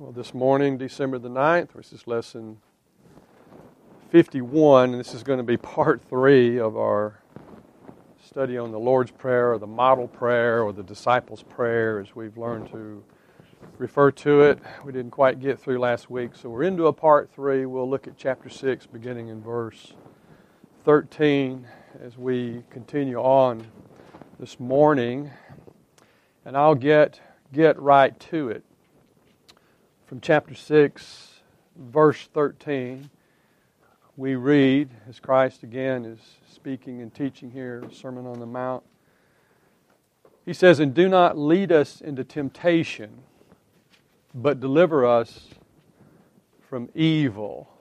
Well, this morning, December the 9th, which is lesson 51, and this is going to be part three of our study on the Lord's Prayer or the model prayer or the disciples' prayer as we've learned to refer to it. We didn't quite get through last week, so we're into a part three. We'll look at chapter 6, beginning in verse 13, as we continue on this morning. And I'll get, get right to it from chapter 6, verse 13, we read, as Christ again is speaking and teaching here, Sermon on the Mount. He says, And do not lead us into temptation, but deliver us from evil.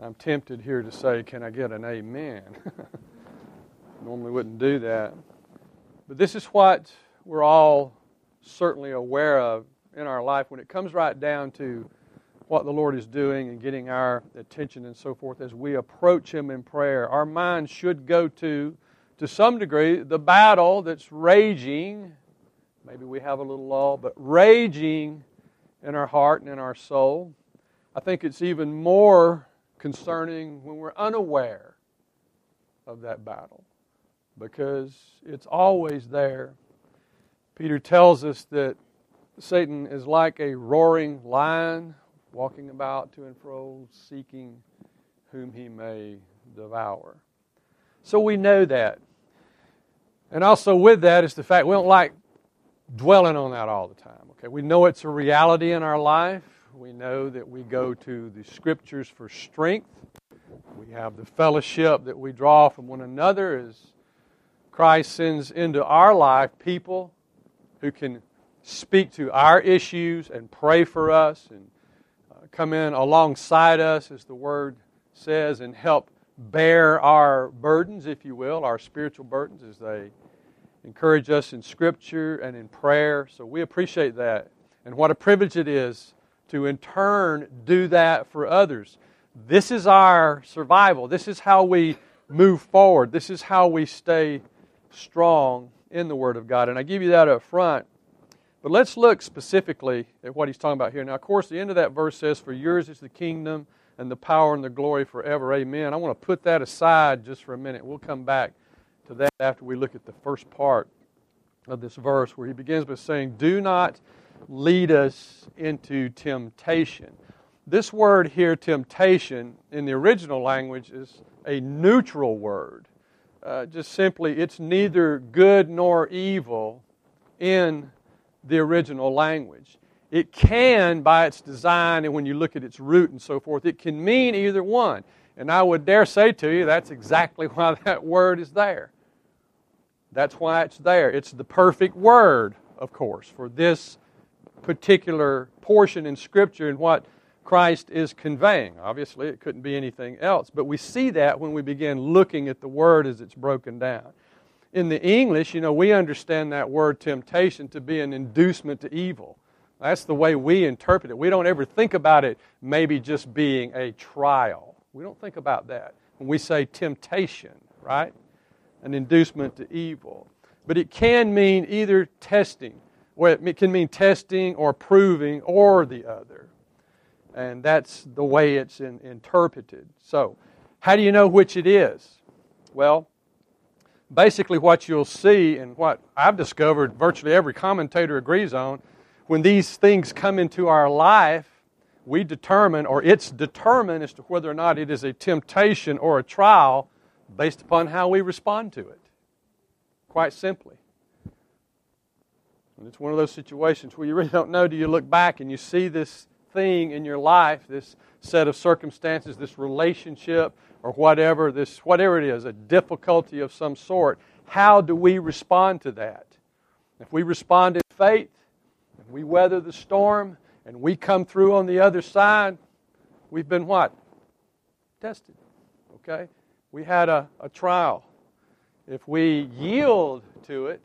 I'm tempted here to say, Can I get an amen? Normally wouldn't do that. But this is what we're all certainly aware of in our life when it comes right down to what the Lord is doing and getting our attention and so forth as we approach Him in prayer, our minds should go to, to some degree, the battle that's raging. Maybe we have a little lull, but raging in our heart and in our soul. I think it's even more concerning when we're unaware of that battle because it's always there. Peter tells us that Satan is like a roaring lion walking about to and fro, seeking whom he may devour. So we know that. And also with that is the fact we don't like dwelling on that all the time. Okay, we know it's a reality in our life. We know that we go to the scriptures for strength. We have the fellowship that we draw from one another as Christ sends into our life people who can speak to our issues and pray for us and uh, come in alongside us, as the Word says, and help bear our burdens, if you will, our spiritual burdens, as they encourage us in Scripture and in prayer. So we appreciate that. And what a privilege it is to, in turn, do that for others. This is our survival. This is how we move forward. This is how we stay strong in the Word of God. And I give you that up front but let's look specifically at what he's talking about here. Now, of course, the end of that verse says, For yours is the kingdom and the power and the glory forever. Amen. I want to put that aside just for a minute. We'll come back to that after we look at the first part of this verse where he begins by saying, Do not lead us into temptation. This word here, temptation, in the original language is a neutral word. Uh, just simply, it's neither good nor evil in the original language. It can, by its design, and when you look at its root and so forth, it can mean either one. And I would dare say to you, that's exactly why that word is there. That's why it's there. It's the perfect word, of course, for this particular portion in Scripture and what Christ is conveying. Obviously, it couldn't be anything else, but we see that when we begin looking at the word as it's broken down in the English, you know, we understand that word temptation to be an inducement to evil. That's the way we interpret it. We don't ever think about it maybe just being a trial. We don't think about that when we say temptation, right? An inducement to evil. But it can mean either testing, or it can mean testing or proving or the other. And that's the way it's in, interpreted. So, how do you know which it is? Well, basically what you'll see and what I've discovered virtually every commentator agrees on, when these things come into our life, we determine, or it's determined as to whether or not it is a temptation or a trial based upon how we respond to it. Quite simply. And it's one of those situations where you really don't know. Do you look back and you see this thing in your life, this set of circumstances, this relationship, or whatever this whatever it is, a difficulty of some sort, how do we respond to that? If we respond in faith, and we weather the storm, and we come through on the other side, we've been what? Tested. Okay? We had a, a trial. If we yield to it,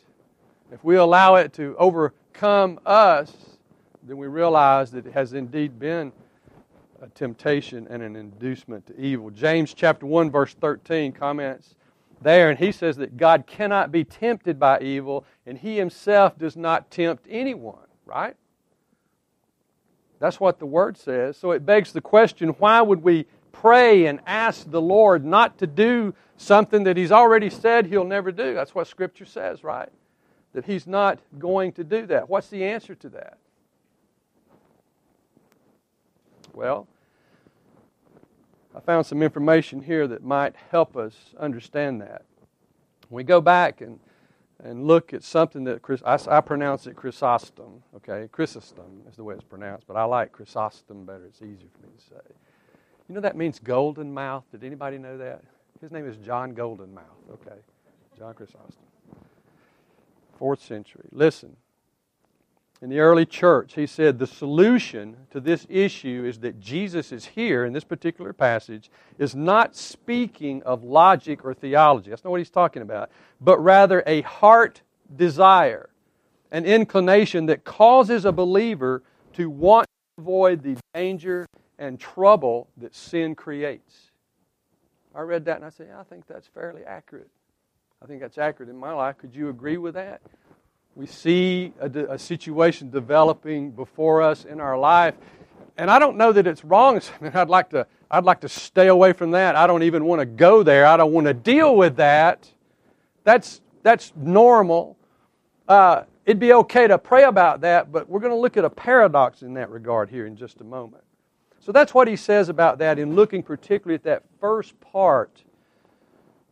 if we allow it to overcome us, then we realize that it has indeed been a temptation and an inducement to evil. James chapter 1 verse 13 comments there and he says that God cannot be tempted by evil and he himself does not tempt anyone, right? That's what the Word says. So it begs the question why would we pray and ask the Lord not to do something that He's already said He'll never do? That's what Scripture says, right? That He's not going to do that. What's the answer to that? Well, I found some information here that might help us understand that. We go back and, and look at something that I, I pronounce it Chrysostom, okay? Chrysostom is the way it's pronounced, but I like Chrysostom better. It's easier for me to say. You know that means golden mouth. Did anybody know that? His name is John Golden Mouth, okay? John Chrysostom. Fourth century. Listen, in the early church, he said the solution to this issue is that Jesus is here in this particular passage, is not speaking of logic or theology. That's not what he's talking about, but rather a heart desire, an inclination that causes a believer to want to avoid the danger and trouble that sin creates. I read that and I said, yeah, I think that's fairly accurate. I think that's accurate in my life. Could you agree with that? We see a, a, situation developing before us in our life. And I don't know that it's wrong. I mean, I'd like to, I'd like to stay away from that. I don't even want to go there. I don't want to deal with that. That's, that's normal. Uh, it'd be okay to pray about that, but we're going to look at a paradox in that regard here in just a moment. So that's what he says about that in looking particularly at that first part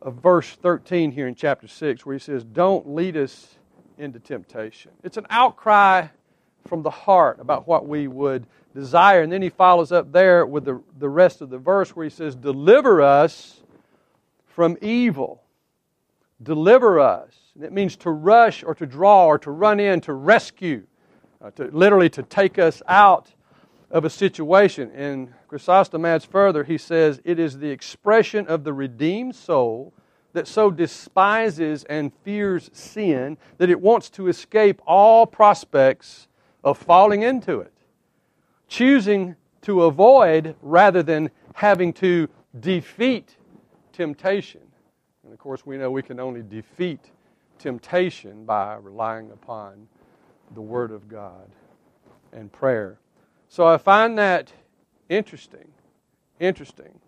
of verse 13 here in chapter 6, where he says, Don't lead us into temptation. It's an outcry from the heart about what we would desire. And then he follows up there with the, the rest of the verse where he says, Deliver us from evil. Deliver us. And it means to rush or to draw or to run in, to rescue, uh, to literally to take us out of a situation. And Chrysostom adds further, he says, It is the expression of the redeemed soul that so despises and fears sin that it wants to escape all prospects of falling into it, choosing to avoid rather than having to defeat temptation. And of course, we know we can only defeat temptation by relying upon the Word of God and prayer. So I find that interesting. Interesting.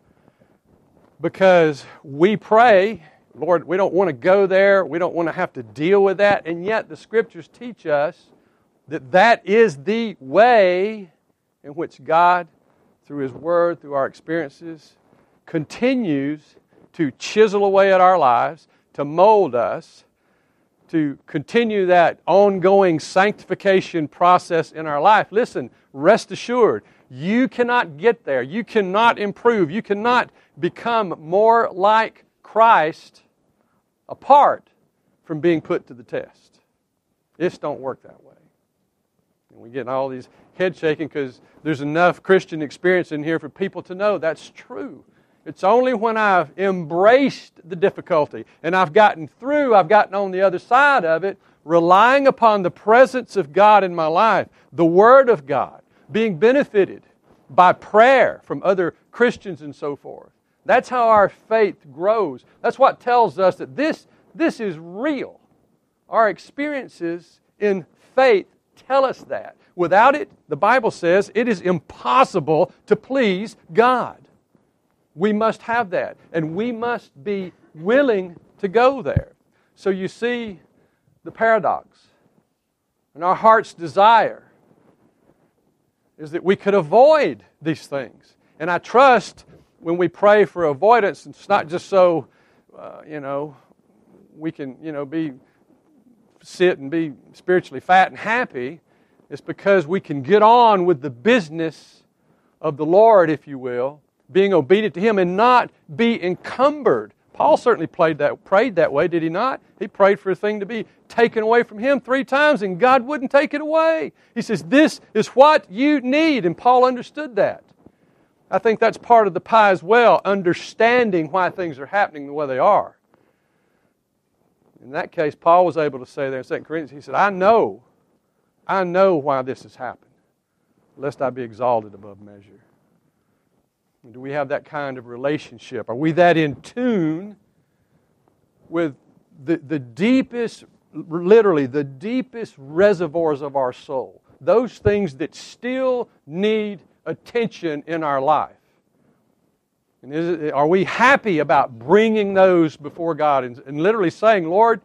Because we pray Lord, we don't want to go there. We don't want to have to deal with that. And yet, the scriptures teach us that that is the way in which God, through His Word, through our experiences, continues to chisel away at our lives, to mold us, to continue that ongoing sanctification process in our life. Listen, rest assured, you cannot get there. You cannot improve. You cannot become more like Christ apart from being put to the test. This don't work that way. And we get all these head shaking because there's enough Christian experience in here for people to know that's true. It's only when I've embraced the difficulty and I've gotten through, I've gotten on the other side of it, relying upon the presence of God in my life, the Word of God, being benefited by prayer from other Christians and so forth. That's how our faith grows. That's what tells us that this, this is real. Our experiences in faith tell us that. Without it, the Bible says it is impossible to please God. We must have that, and we must be willing to go there. So you see the paradox. And our heart's desire is that we could avoid these things. And I trust when we pray for avoidance, it's not just so, uh, you know, we can, you know, be sit and be spiritually fat and happy. It's because we can get on with the business of the Lord, if you will, being obedient to Him and not be encumbered. Paul certainly that, prayed that way, did he not? He prayed for a thing to be taken away from him three times and God wouldn't take it away. He says, This is what you need. And Paul understood that. I think that's part of the pie as well, understanding why things are happening the way they are. In that case, Paul was able to say there in 2 Corinthians, he said, I know, I know why this has happened, lest I be exalted above measure. Do we have that kind of relationship? Are we that in tune with the, the deepest, literally, the deepest reservoirs of our soul? those things that still need attention in our life. And it, are we happy about bringing those before God and, and literally saying, Lord,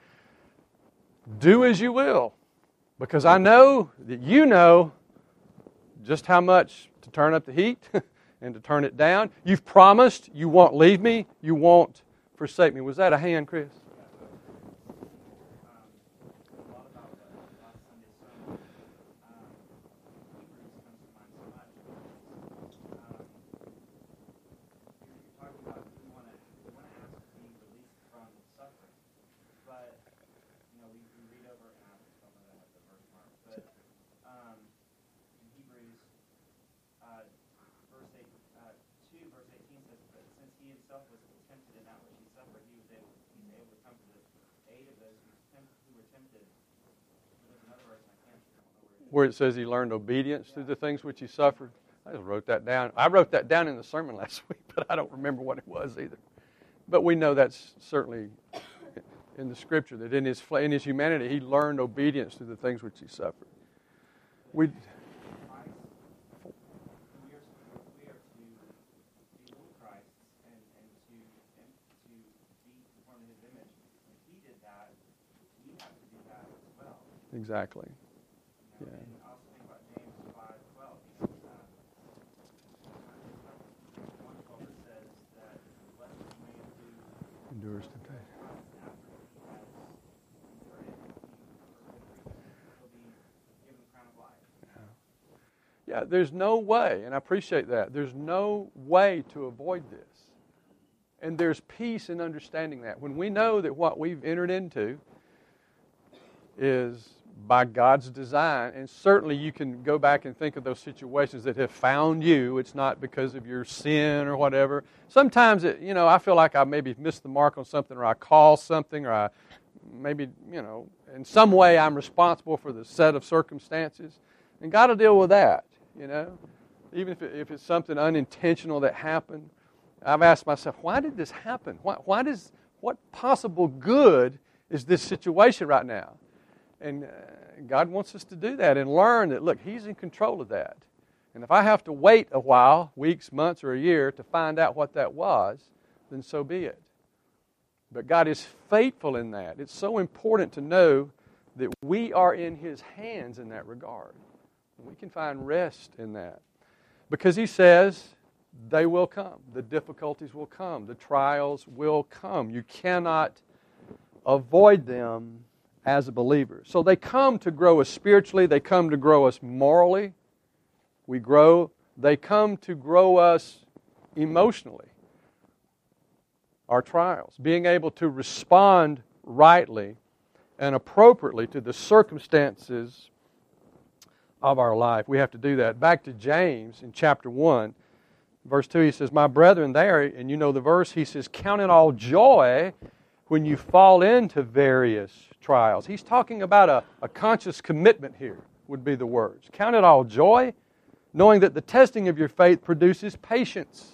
do as you will? Because I know that you know just how much to turn up the heat and to turn it down. You've promised you won't leave me, you won't forsake me. Was that a hand, Chris? Where it says he learned obedience through the things which he suffered. I just wrote that down. I wrote that down in the sermon last week, but I don't remember what it was either. But we know that's certainly in the scripture that in his in his humanity he learned obedience through the things which he suffered. We Exactly. Yeah. Yeah, there's no way, and I appreciate that. There's no way to avoid this. And there's peace in understanding that. When we know that what we've entered into is by God's design. And certainly you can go back and think of those situations that have found you. It's not because of your sin or whatever. Sometimes, it, you know, I feel like I maybe missed the mark on something or I caused something or I maybe, you know, in some way I'm responsible for the set of circumstances. And God will deal with that, you know. Even if, it, if it's something unintentional that happened. I've asked myself, why did this happen? Why, why does, what possible good is this situation right now? And uh, God wants us to do that and learn that, look, He's in control of that. And if I have to wait a while, weeks, months, or a year, to find out what that was, then so be it. But God is faithful in that. It's so important to know that we are in His hands in that regard. We can find rest in that. Because He says, they will come. The difficulties will come. The trials will come. You cannot avoid them as a believer. So they come to grow us spiritually, they come to grow us morally. We grow, they come to grow us emotionally. Our trials, being able to respond rightly and appropriately to the circumstances of our life. We have to do that. Back to James in chapter 1, verse 2, he says, My brethren, there, and you know the verse, he says, Count it all joy when you fall into various trials. He's talking about a, a conscious commitment here, would be the words. Count it all joy, knowing that the testing of your faith produces patience.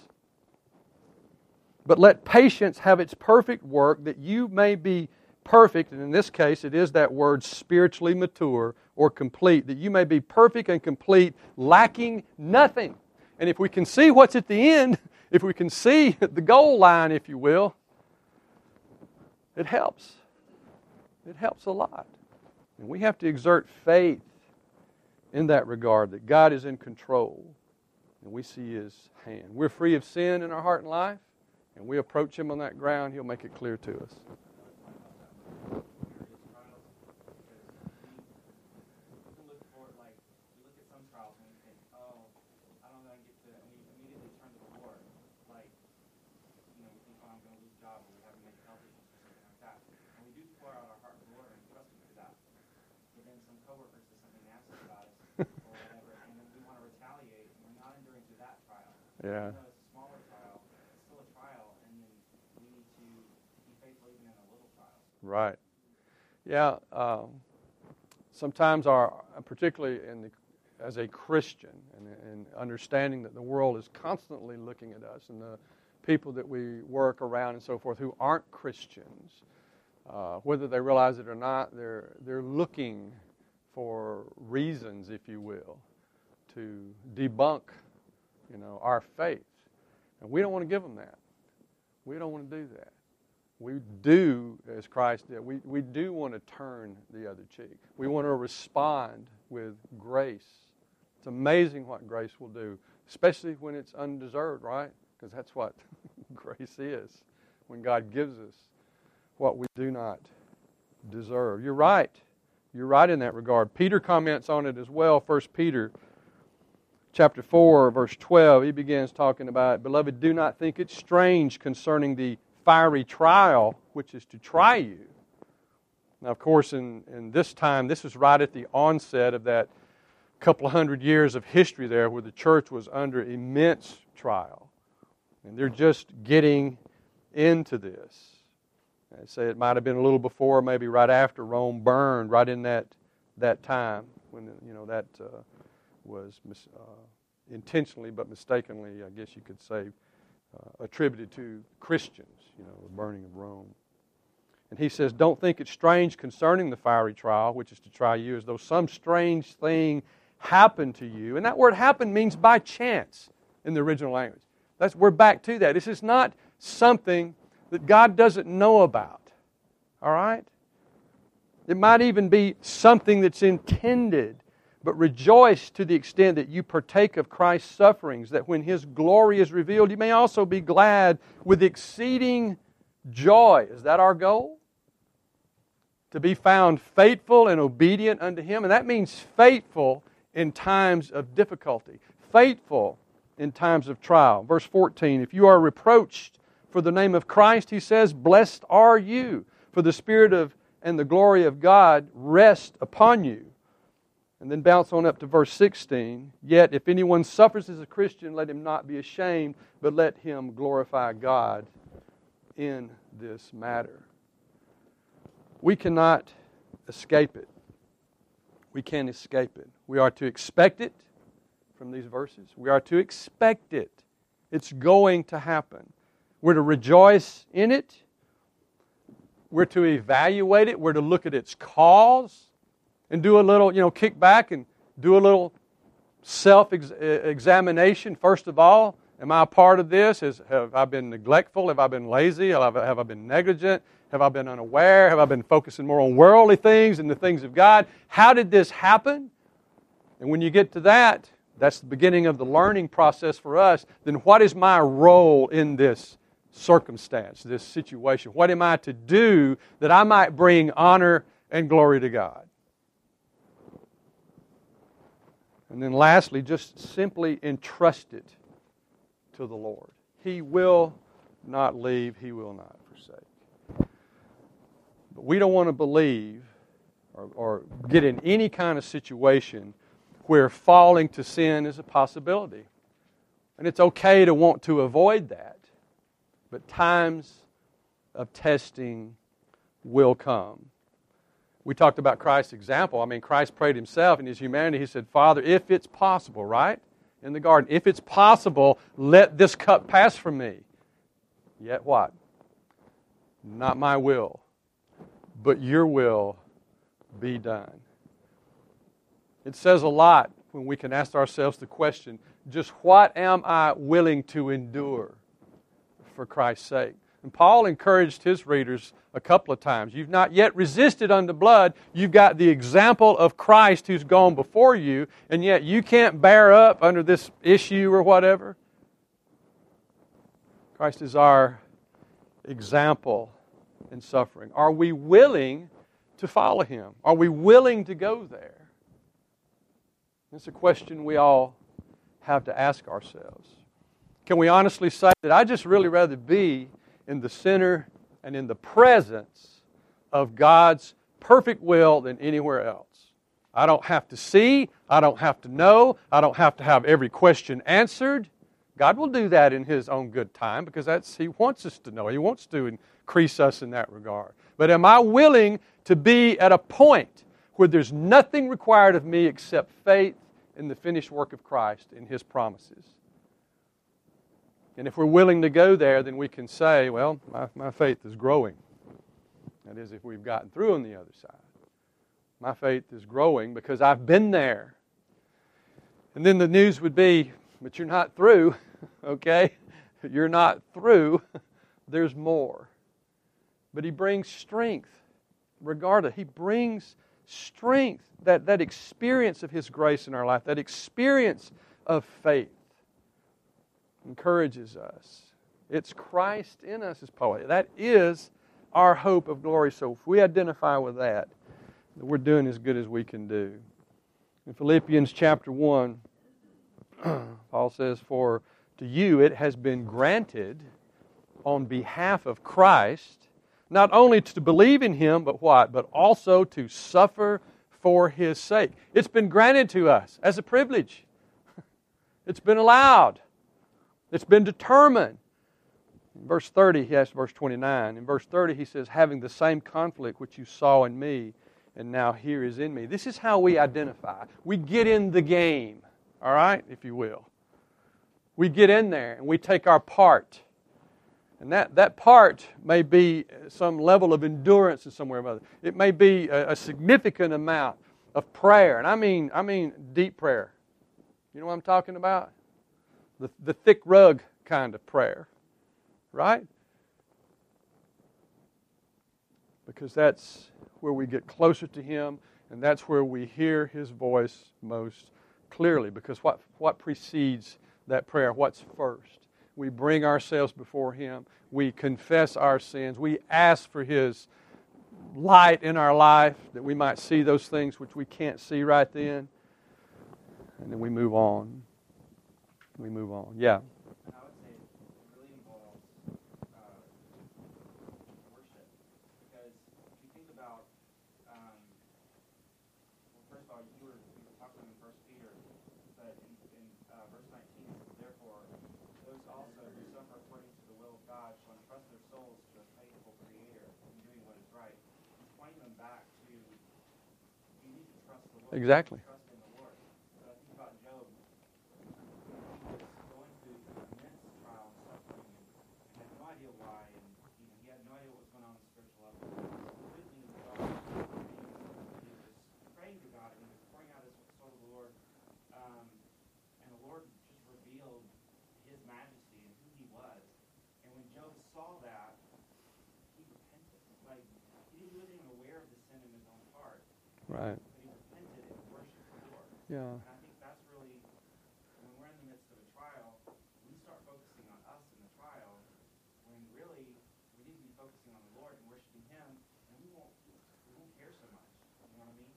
But let patience have its perfect work, that you may be perfect, and in this case it is that word spiritually mature or complete, that you may be perfect and complete, lacking nothing. And if we can see what's at the end, if we can see the goal line, if you will, it helps. It helps a lot. And we have to exert faith in that regard that God is in control and we see His hand. We're free of sin in our heart and life, and we approach Him on that ground, He'll make it clear to us. Yeah. Right. Yeah. Um, sometimes our, particularly in the, as a Christian, and, and, understanding that the world is constantly looking at us, and the people that we work around and so forth who aren't Christians, uh, whether they realize it or not, they're they're looking for reasons, if you will, to debunk, you know, our faith. And we don't want to give them that. We don't want to do that. We do, as Christ did, we, we do want to turn the other cheek. We want to respond with grace. It's amazing what grace will do, especially when it's undeserved, right? Because that's what grace is when God gives us what we do not deserve. You're right. You're right in that regard. Peter comments on it as well. 1 Peter chapter 4, verse 12, he begins talking about, Beloved, do not think it strange concerning the fiery trial which is to try you. Now, of course, in, in this time, this is right at the onset of that couple of hundred years of history there where the church was under immense trial. And they're just getting into this. I'd say it might have been a little before, maybe right after Rome burned, right in that, that time when you know that uh, was mis- uh, intentionally but mistakenly, I guess you could say, uh, attributed to Christians, you know, the burning of Rome. And he says, Don't think it strange concerning the fiery trial, which is to try you, as though some strange thing happened to you. And that word happened means by chance in the original language. That's, we're back to that. This is not something that God doesn't know about. All right? It might even be something that's intended but rejoice to the extent that you partake of Christ's sufferings, that when his glory is revealed, you may also be glad with exceeding joy. Is that our goal? To be found faithful and obedient unto him. And that means faithful in times of difficulty, faithful in times of trial. Verse 14 If you are reproached for the name of Christ, he says, Blessed are you, for the Spirit of and the glory of God rest upon you. And then bounce on up to verse 16. Yet, if anyone suffers as a Christian, let him not be ashamed, but let him glorify God in this matter. We cannot escape it. We can't escape it. We are to expect it from these verses. We are to expect it. It's going to happen. We're to rejoice in it. We're to evaluate it. We're to look at its cause and do a little, you know, kick back and do a little self examination. First of all, am I a part of this? Is, have I been neglectful? Have I been lazy? Have I, been negligent? Have I been unaware? Have I been focusing more on worldly things than the things of God? How did this happen? And when you get to that, that's the beginning of the learning process for us. Then, what is my role in this circumstance, this situation? What am I to do that I might bring honor and glory to God? And then lastly, just simply entrust it to the Lord. He will not leave, He will not forsake. But we don't want to believe or, or get in any kind of situation where falling to sin is a possibility. And it's okay to want to avoid that. But times of testing will come we talked about Christ's example. I mean, Christ prayed himself in his humanity. He said, Father, if it's possible, right? In the garden, if it's possible, let this cup pass from me. Yet what? Not my will, but your will be done. It says a lot when we can ask ourselves the question just what am I willing to endure for Christ's sake? And Paul encouraged his readers a couple of times. You've not yet resisted unto blood. You've got the example of Christ who's gone before you, and yet you can't bear up under this issue or whatever. Christ is our example in suffering. Are we willing to follow him? Are we willing to go there? It's a question we all have to ask ourselves. Can we honestly say that I just really rather be in the center and in the presence of God's perfect will than anywhere else. I don't have to see, I don't have to know, I don't have to have every question answered. God will do that in His own good time because that's He wants us to know. He wants to increase us in that regard. But am I willing to be at a point where there's nothing required of me except faith in the finished work of Christ and His promises? And if we're willing to go there, then we can say, well, my, my faith is growing. That is, if we've gotten through on the other side. My faith is growing because I've been there. And then the news would be, but you're not through, okay? You're not through. There's more. But he brings strength regardless. He brings strength, that, that experience of his grace in our life, that experience of faith encourages us. It's Christ in us, as Paul. That is our hope of glory. So if we identify with that, we're doing as good as we can do. In Philippians chapter 1, Paul says, For to you it has been granted on behalf of Christ, not only to believe in him, but what? But also to suffer for his sake. It's been granted to us as a privilege. It's been allowed. It's been determined. In verse 30, he has verse 29. In verse 30, he says, having the same conflict which you saw in me, and now here is in me. This is how we identify. We get in the game, all right, if you will. We get in there and we take our part. And that, that part may be some level of endurance in somewhere or other. It may be a, a significant amount of prayer. And I mean, I mean deep prayer. You know what I'm talking about? The, the thick rug kind of prayer. Right? Because that's where we get closer to Him, and that's where we hear His voice most clearly. Because what, what precedes that prayer? What's first? We bring ourselves before Him. We confess our sins. We ask for His light in our life that we might see those things which we can't see right then. And then we move on. We move on. Yeah. Exactly. Right. Yeah. And I think that's really, when we're in the midst of a trial, we start focusing on us in the trial, when really we need to be focusing on the Lord and worshiping Him, and we won't, we won't care so much. You know what I mean?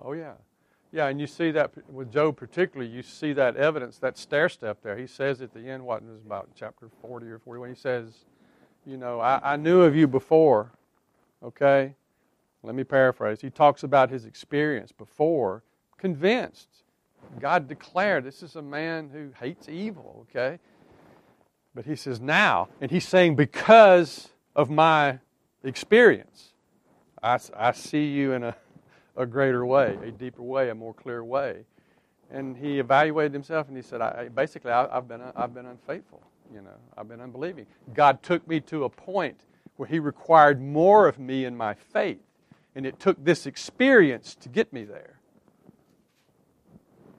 Oh, yeah. Yeah, and you see that with Job particularly, you see that evidence, that stair step there. He says at the end, what it was about chapter 40 or 41, he says, You know, I, I knew of you before, okay? Let me paraphrase. He talks about his experience before, convinced. God declared this is a man who hates evil, okay? But he says now, and he's saying because of my experience, I, I see you in a, a greater way, a deeper way, a more clear way. And he evaluated himself and he said, I, basically, I, have been, I've been unfaithful. You know, I've been unbelieving. God took me to a point where he required more of me in my faith and it took this experience to get me there.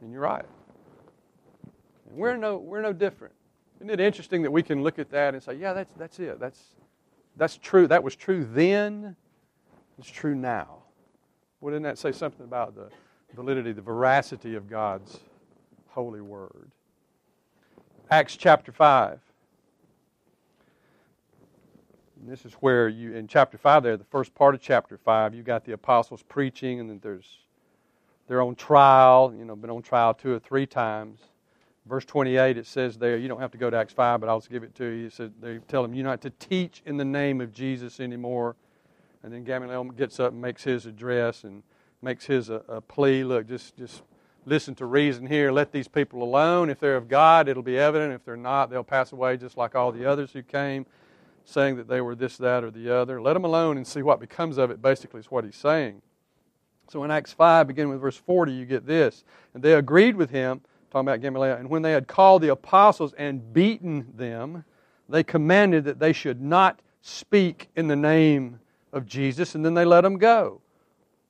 And you're right. And we're no, we're no different. Isn't it interesting that we can look at that and say, yeah, that's, that's it. That's, that's true. That was true then. It's true now. Wouldn't that say something about the validity, the veracity of God's holy word? Acts chapter 5. And this is where you, in chapter 5 there, the first part of chapter 5, you got the apostles preaching, and then there's, they're on trial, you know, been on trial two or three times. Verse 28, it says there, you don't have to go to Acts 5, but I'll just give it to you. It said, they tell them, you're not to teach in the name of Jesus anymore. And then Gamaliel gets up and makes his address and makes his a, a plea. Look, just, just listen to reason here. Let these people alone. If they're of God, it'll be evident. If they're not, they'll pass away just like all the others who came saying that they were this, that, or the other. Let them alone and see what becomes of it, basically, is what he's saying. So in Acts 5, beginning with verse 40, you get this. And they agreed with him, talking about Gamaliel, and when they had called the apostles and beaten them, they commanded that they should not speak in the name of Jesus, and then they let them go.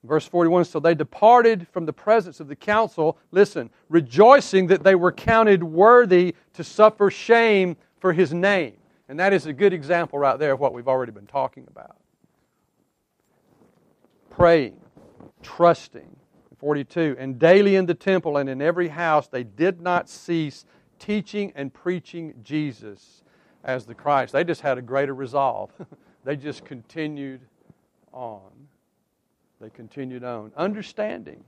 Verse 41 So they departed from the presence of the council, listen, rejoicing that they were counted worthy to suffer shame for his name. And that is a good example right there of what we've already been talking about. Praying, trusting. 42 And daily in the temple and in every house they did not cease teaching and preaching Jesus as the Christ. They just had a greater resolve. they just continued on. They continued on, understanding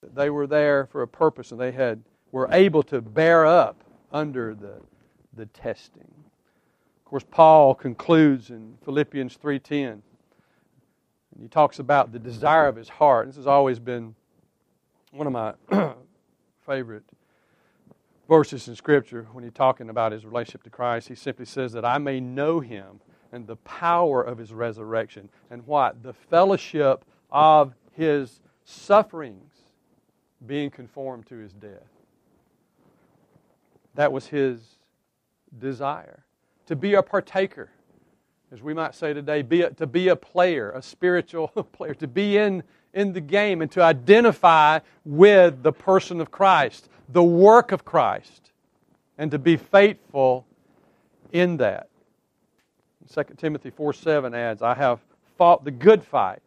that they were there for a purpose and they had were able to bear up under the, the testing. Of course, Paul concludes in Philippians 3:10. He talks about the desire of his heart. This has always been one of my favorite verses in Scripture when he's talking about his relationship to Christ. He simply says that I may know him and the power of his resurrection. And what? The fellowship of his sufferings being conformed to his death. That was his desire. To be a partaker, as we might say today, be a, to be a player, a spiritual player, to be in, in the game and to identify with the person of Christ, the work of Christ, and to be faithful in that. 2 Timothy 4 7 adds, I have fought the good fight.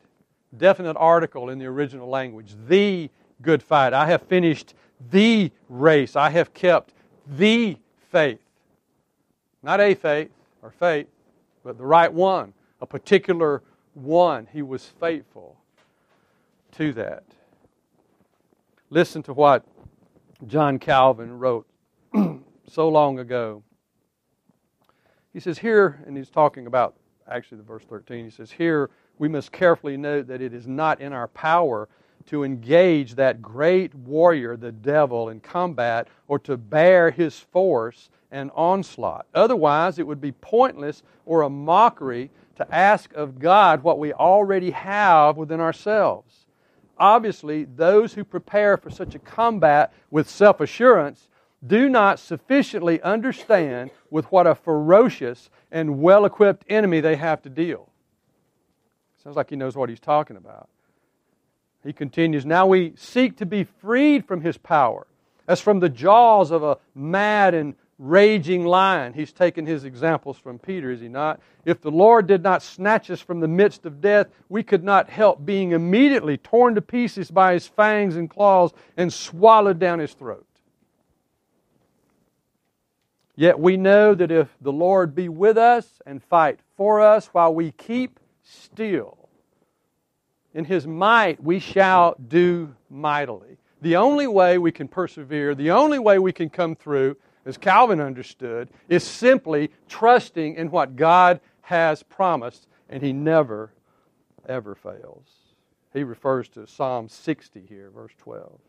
Definite article in the original language. The good fight. I have finished the race. I have kept the faith. Not a faith or faith, but the right one, a particular one. He was faithful to that. Listen to what John Calvin wrote so long ago. He says, Here, and he's talking about actually the verse 13, he says, Here we must carefully note that it is not in our power to engage that great warrior, the devil, in combat or to bear his force and onslaught. Otherwise, it would be pointless or a mockery to ask of God what we already have within ourselves. Obviously, those who prepare for such a combat with self assurance do not sufficiently understand with what a ferocious and well equipped enemy they have to deal. Sounds like he knows what he's talking about. He continues Now we seek to be freed from his power, as from the jaws of a mad and raging lion. He's taken his examples from Peter, is he not? If the Lord did not snatch us from the midst of death, we could not help being immediately torn to pieces by his fangs and claws and swallowed down his throat. Yet we know that if the Lord be with us and fight for us while we keep still, in his might we shall do mightily. The only way we can persevere, the only way we can come through, as Calvin understood, is simply trusting in what God has promised, and he never, ever fails. He refers to Psalm 60 here, verse 12.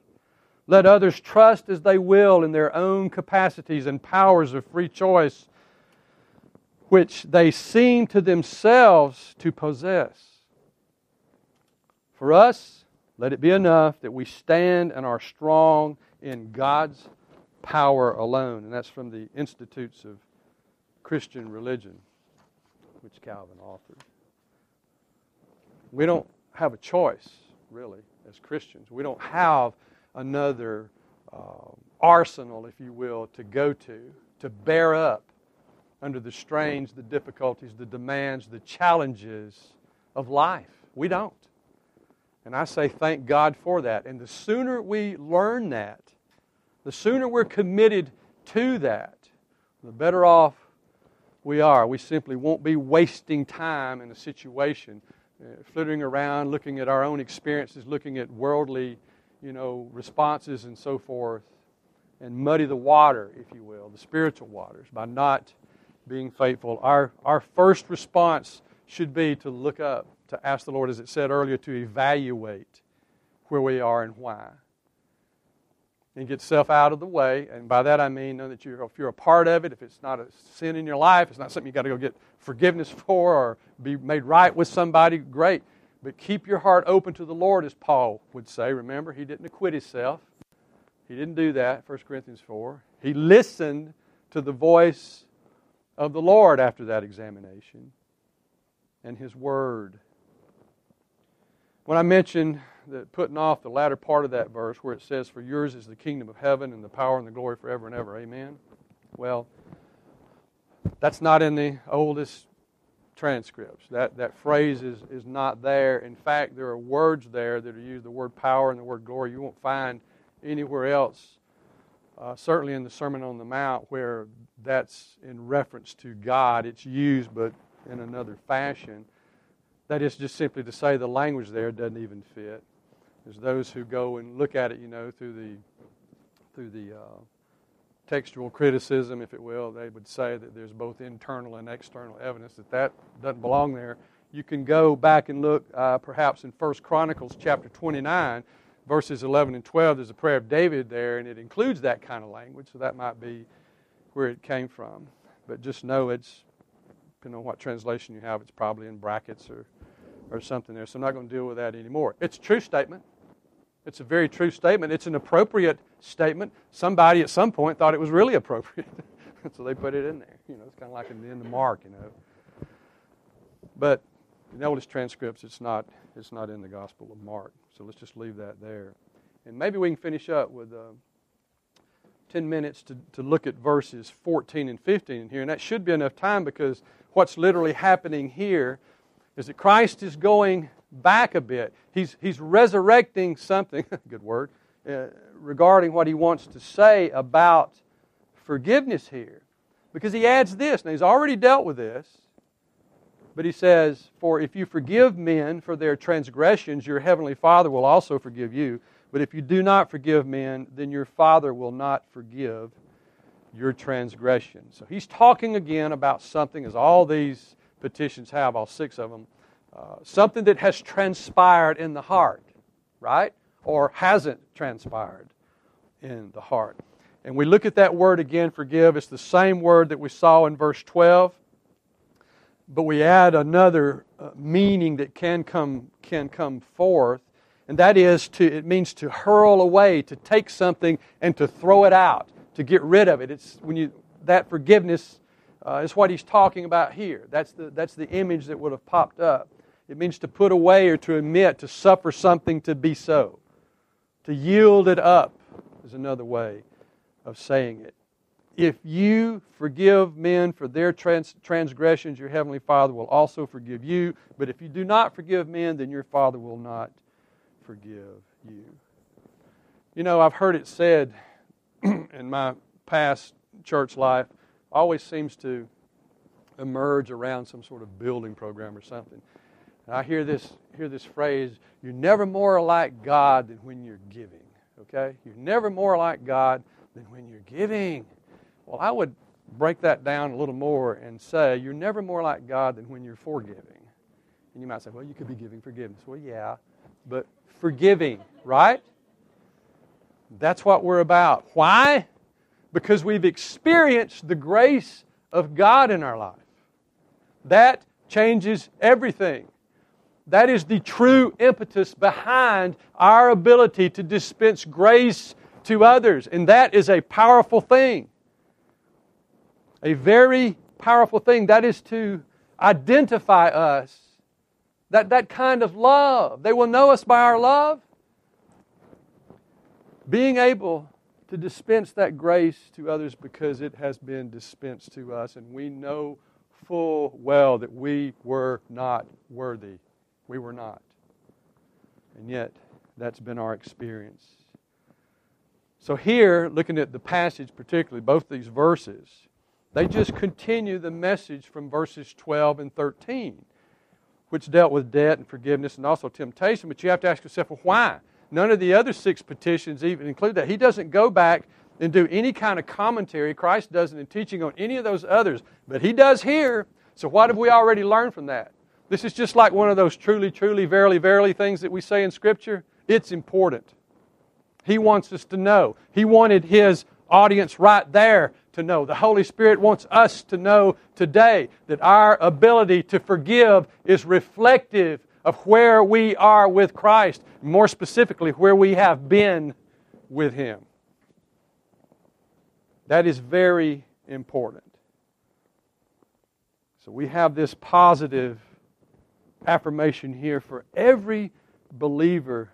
Let others trust as they will in their own capacities and powers of free choice, which they seem to themselves to possess. For us, let it be enough that we stand and are strong in God's power alone. And that's from the Institutes of Christian Religion, which Calvin authored. We don't have a choice, really, as Christians. We don't have another uh, arsenal, if you will, to go to, to bear up under the strains, the difficulties, the demands, the challenges of life. We don't. And I say thank God for that. And the sooner we learn that, the sooner we're committed to that, the better off we are. We simply won't be wasting time in a situation, uh, flittering around, looking at our own experiences, looking at worldly you know, responses and so forth, and muddy the water, if you will, the spiritual waters, by not being faithful. Our, our first response should be to look up, to ask the Lord, as it said earlier, to evaluate where we are and why. And get self out of the way. And by that I mean know that you're, if you're a part of it, if it's not a sin in your life, it's not something you've got to go get forgiveness for or be made right with somebody, great. But keep your heart open to the Lord, as Paul would say. Remember, he didn't acquit himself. He didn't do that, 1 Corinthians 4. He listened to the voice of the Lord after that examination and his word. When I mentioned that putting off the latter part of that verse where it says, For yours is the kingdom of heaven and the power and the glory forever and ever, amen? Well, that's not in the oldest transcripts. That, that phrase is, is not there. In fact, there are words there that are used the word power and the word glory you won't find anywhere else, uh, certainly in the Sermon on the Mount, where that's in reference to God. It's used, but in another fashion. That is just simply to say the language there doesn't even fit. There's those who go and look at it, you know, through the through the uh, textual criticism, if it will. They would say that there's both internal and external evidence that that doesn't belong there. You can go back and look, uh, perhaps in First Chronicles chapter 29, verses 11 and 12. There's a prayer of David there, and it includes that kind of language. So that might be where it came from. But just know it's depending on what translation you have, it's probably in brackets or or something there. So I'm not going to deal with that anymore. It's a true statement. It's a very true statement. It's an appropriate statement. Somebody at some point thought it was really appropriate. so they put it in there. You know, it's kind of like in the, in the Mark, you know. But in the oldest transcripts, it's not, it's not in the Gospel of Mark. So let's just leave that there. And maybe we can finish up with uh, 10 minutes to, to look at verses 14 and 15 here. And that should be enough time because what's literally happening here is that Christ is going back a bit. He's, he's resurrecting something, good word, uh, regarding what he wants to say about forgiveness here. Because he adds this. Now, he's already dealt with this. But he says, For if you forgive men for their transgressions, your heavenly Father will also forgive you. But if you do not forgive men, then your Father will not forgive your transgressions. So he's talking again about something, as all these petitions have, all six of them, uh, something that has transpired in the heart, right? Or hasn't transpired in the heart. And we look at that word again, forgive. It's the same word that we saw in verse 12, but we add another uh, meaning that can come, can come forth, and that is to, it means to hurl away, to take something and to throw it out, to get rid of it. It's when you, that forgiveness uh, is what he's talking about here. That's the, that's the image that would have popped up. It means to put away or to admit, to suffer something to be so. To yield it up is another way of saying it. If you forgive men for their trans- transgressions, your heavenly Father will also forgive you. But if you do not forgive men, then your Father will not forgive you. You know, I've heard it said in my past church life always seems to emerge around some sort of building program or something. And I hear this, hear this phrase, you're never more like God than when you're giving. Okay? You're never more like God than when you're giving. Well, I would break that down a little more and say, you're never more like God than when you're forgiving. And you might say, well, you could be giving forgiveness. Well, yeah, but forgiving, right? That's what we're about. Why? because we've experienced the grace of God in our life. That changes everything. That is the true impetus behind our ability to dispense grace to others. And that is a powerful thing. A very powerful thing. That is to identify us. That, that kind of love. They will know us by our love. Being able to dispense that grace to others because it has been dispensed to us, and we know full well that we were not worthy. We were not. And yet, that's been our experience. So, here, looking at the passage, particularly both these verses, they just continue the message from verses 12 and 13, which dealt with debt and forgiveness and also temptation. But you have to ask yourself, well, why? None of the other six petitions even include that. He doesn't go back and do any kind of commentary. Christ doesn't in teaching on any of those others, but he does here. So, what have we already learned from that? This is just like one of those truly, truly, verily, verily things that we say in Scripture. It's important. He wants us to know. He wanted his audience right there to know. The Holy Spirit wants us to know today that our ability to forgive is reflective of where we are with Christ, more specifically, where we have been with Him. That is very important. So we have this positive affirmation here for every believer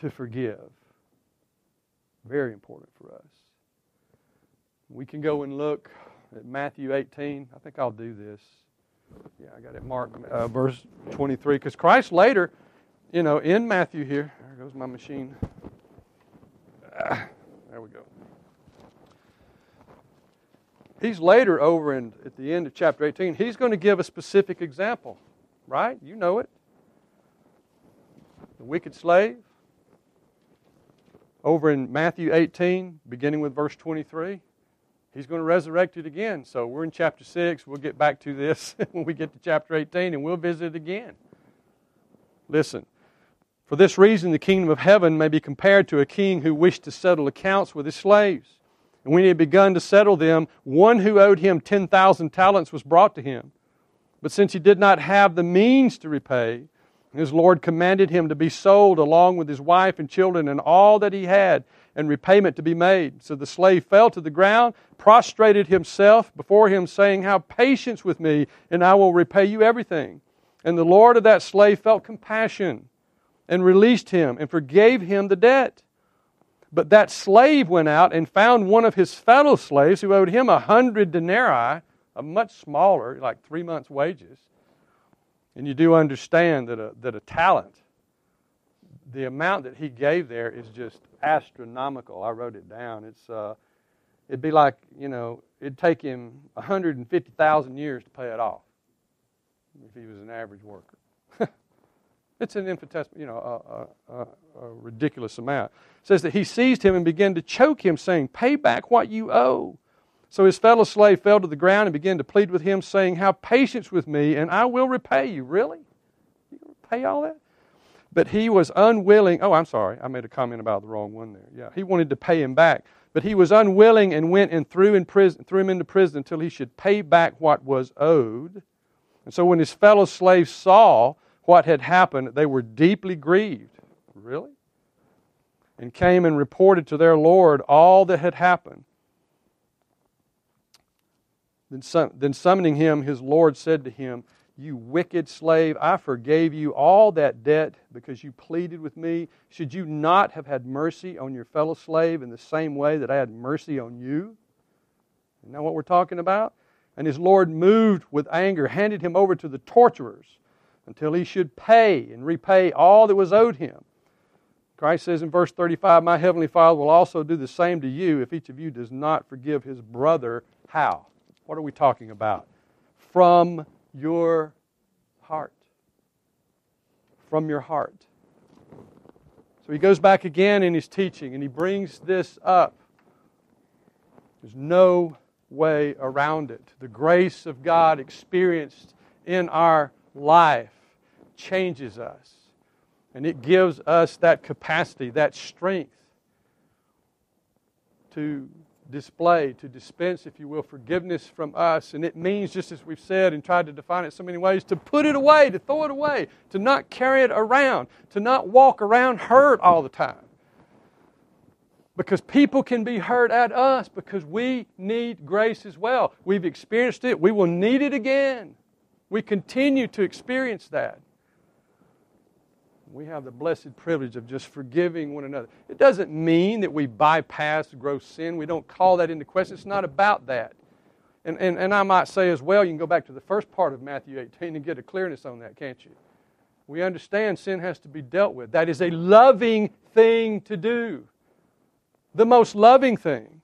to forgive. Very important for us. We can go and look at Matthew 18. I think I'll do this. Yeah, I got it marked, uh, verse 23. Because Christ later, you know, in Matthew here, there goes my machine. Ah, there we go. He's later over in at the end of chapter 18, he's going to give a specific example, right? You know it. The wicked slave. Over in Matthew 18, beginning with verse 23, he's going to resurrect it again. So we're in chapter 6. We'll get back to this when we get to chapter 18 and we'll visit it again. Listen. For this reason, the kingdom of heaven may be compared to a king who wished to settle accounts with his slaves. And when he had begun to settle them, one who owed him 10,000 talents was brought to him. But since he did not have the means to repay, his Lord commanded him to be sold along with his wife and children and all that he had, and repayment to be made. So the slave fell to the ground, prostrated himself before him, saying, Have patience with me, and I will repay you everything. And the Lord of that slave felt compassion and released him and forgave him the debt. But that slave went out and found one of his fellow slaves who owed him a hundred denarii, a much smaller, like three months' wages. And you do understand that a, that a talent, the amount that he gave there is just astronomical. I wrote it down. It's, uh, it'd be like, you know, it'd take him 150,000 years to pay it off if he was an average worker. It's an infinitesimal, you know, a, a, a, ridiculous amount. It says that he seized him and began to choke him, saying, Pay back what you owe. So his fellow slave fell to the ground and began to plead with him, saying, Have patience with me, and I will repay you. Really? You pay all that? But he was unwilling. Oh, I'm sorry. I made a comment about the wrong one there. Yeah, he wanted to pay him back. But he was unwilling and went and threw, in prison, threw him into prison until he should pay back what was owed. And so when his fellow slaves saw what had happened, they were deeply grieved. Really? And came and reported to their Lord all that had happened. Then, then summoning him, his Lord said to him, You wicked slave, I forgave you all that debt because you pleaded with me. Should you not have had mercy on your fellow slave in the same way that I had mercy on you? You know what we're talking about? And his Lord, moved with anger, handed him over to the torturers until he should pay and repay all that was owed him. Christ says in verse 35, My heavenly Father will also do the same to you if each of you does not forgive his brother. How? What are we talking about? From your heart. From your heart. So he goes back again in his teaching and he brings this up. There's no way around it. The grace of God experienced in our life changes us. And it gives us that capacity, that strength to display, to dispense, if you will, forgiveness from us. And it means, just as we've said and tried to define it so many ways, to put it away, to throw it away, to not carry it around, to not walk around hurt all the time. Because people can be hurt at us because we need grace as well. We've experienced it, we will need it again. We continue to experience that. We have the blessed privilege of just forgiving one another. It doesn't mean that we bypass gross sin. We don't call that into question. It's not about that. And, and, and I might say as well, you can go back to the first part of Matthew 18 and get a clearness on that, can't you? We understand sin has to be dealt with. That is a loving thing to do, the most loving thing.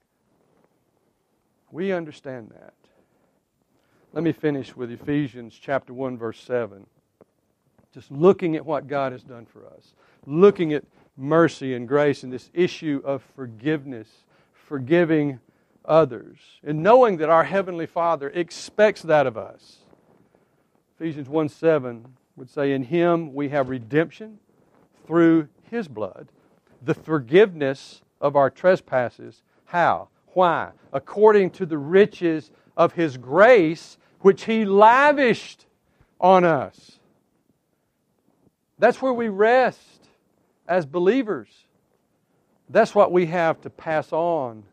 We understand that. Let me finish with Ephesians chapter 1 verse 7. Just looking at what God has done for us, looking at mercy and grace and this issue of forgiveness, forgiving others, and knowing that our Heavenly Father expects that of us. Ephesians 1 7 would say, In Him we have redemption through His blood, the forgiveness of our trespasses. How? Why? According to the riches of His grace, which He lavished on us. That's where we rest as believers. That's what we have to pass on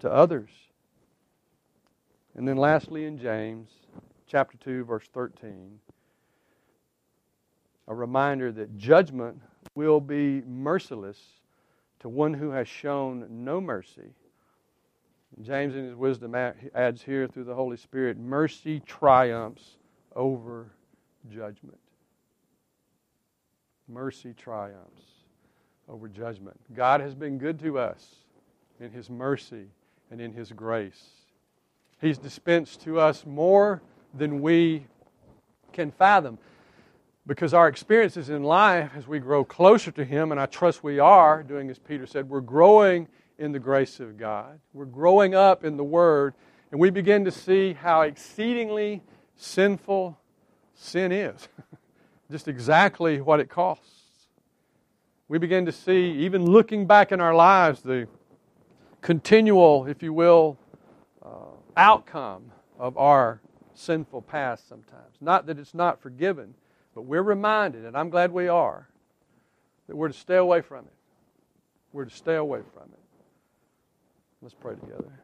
to others. And then lastly in James chapter 2 verse 13 a reminder that judgment will be merciless to one who has shown no mercy. James, in his wisdom, adds here through the Holy Spirit mercy triumphs over judgment. Mercy triumphs over judgment. God has been good to us in His mercy and in His grace. He's dispensed to us more than we can fathom because our experiences in life as we grow closer to Him, and I trust we are, doing as Peter said, we're growing in the grace of God. We're growing up in the Word, and we begin to see how exceedingly sinful sin is. Just exactly what it costs. We begin to see, even looking back in our lives, the continual, if you will, uh, outcome of our sinful past sometimes. Not that it's not forgiven but we're reminded, and I'm glad we are, that we're to stay away from it. We're to stay away from it. Let's pray together.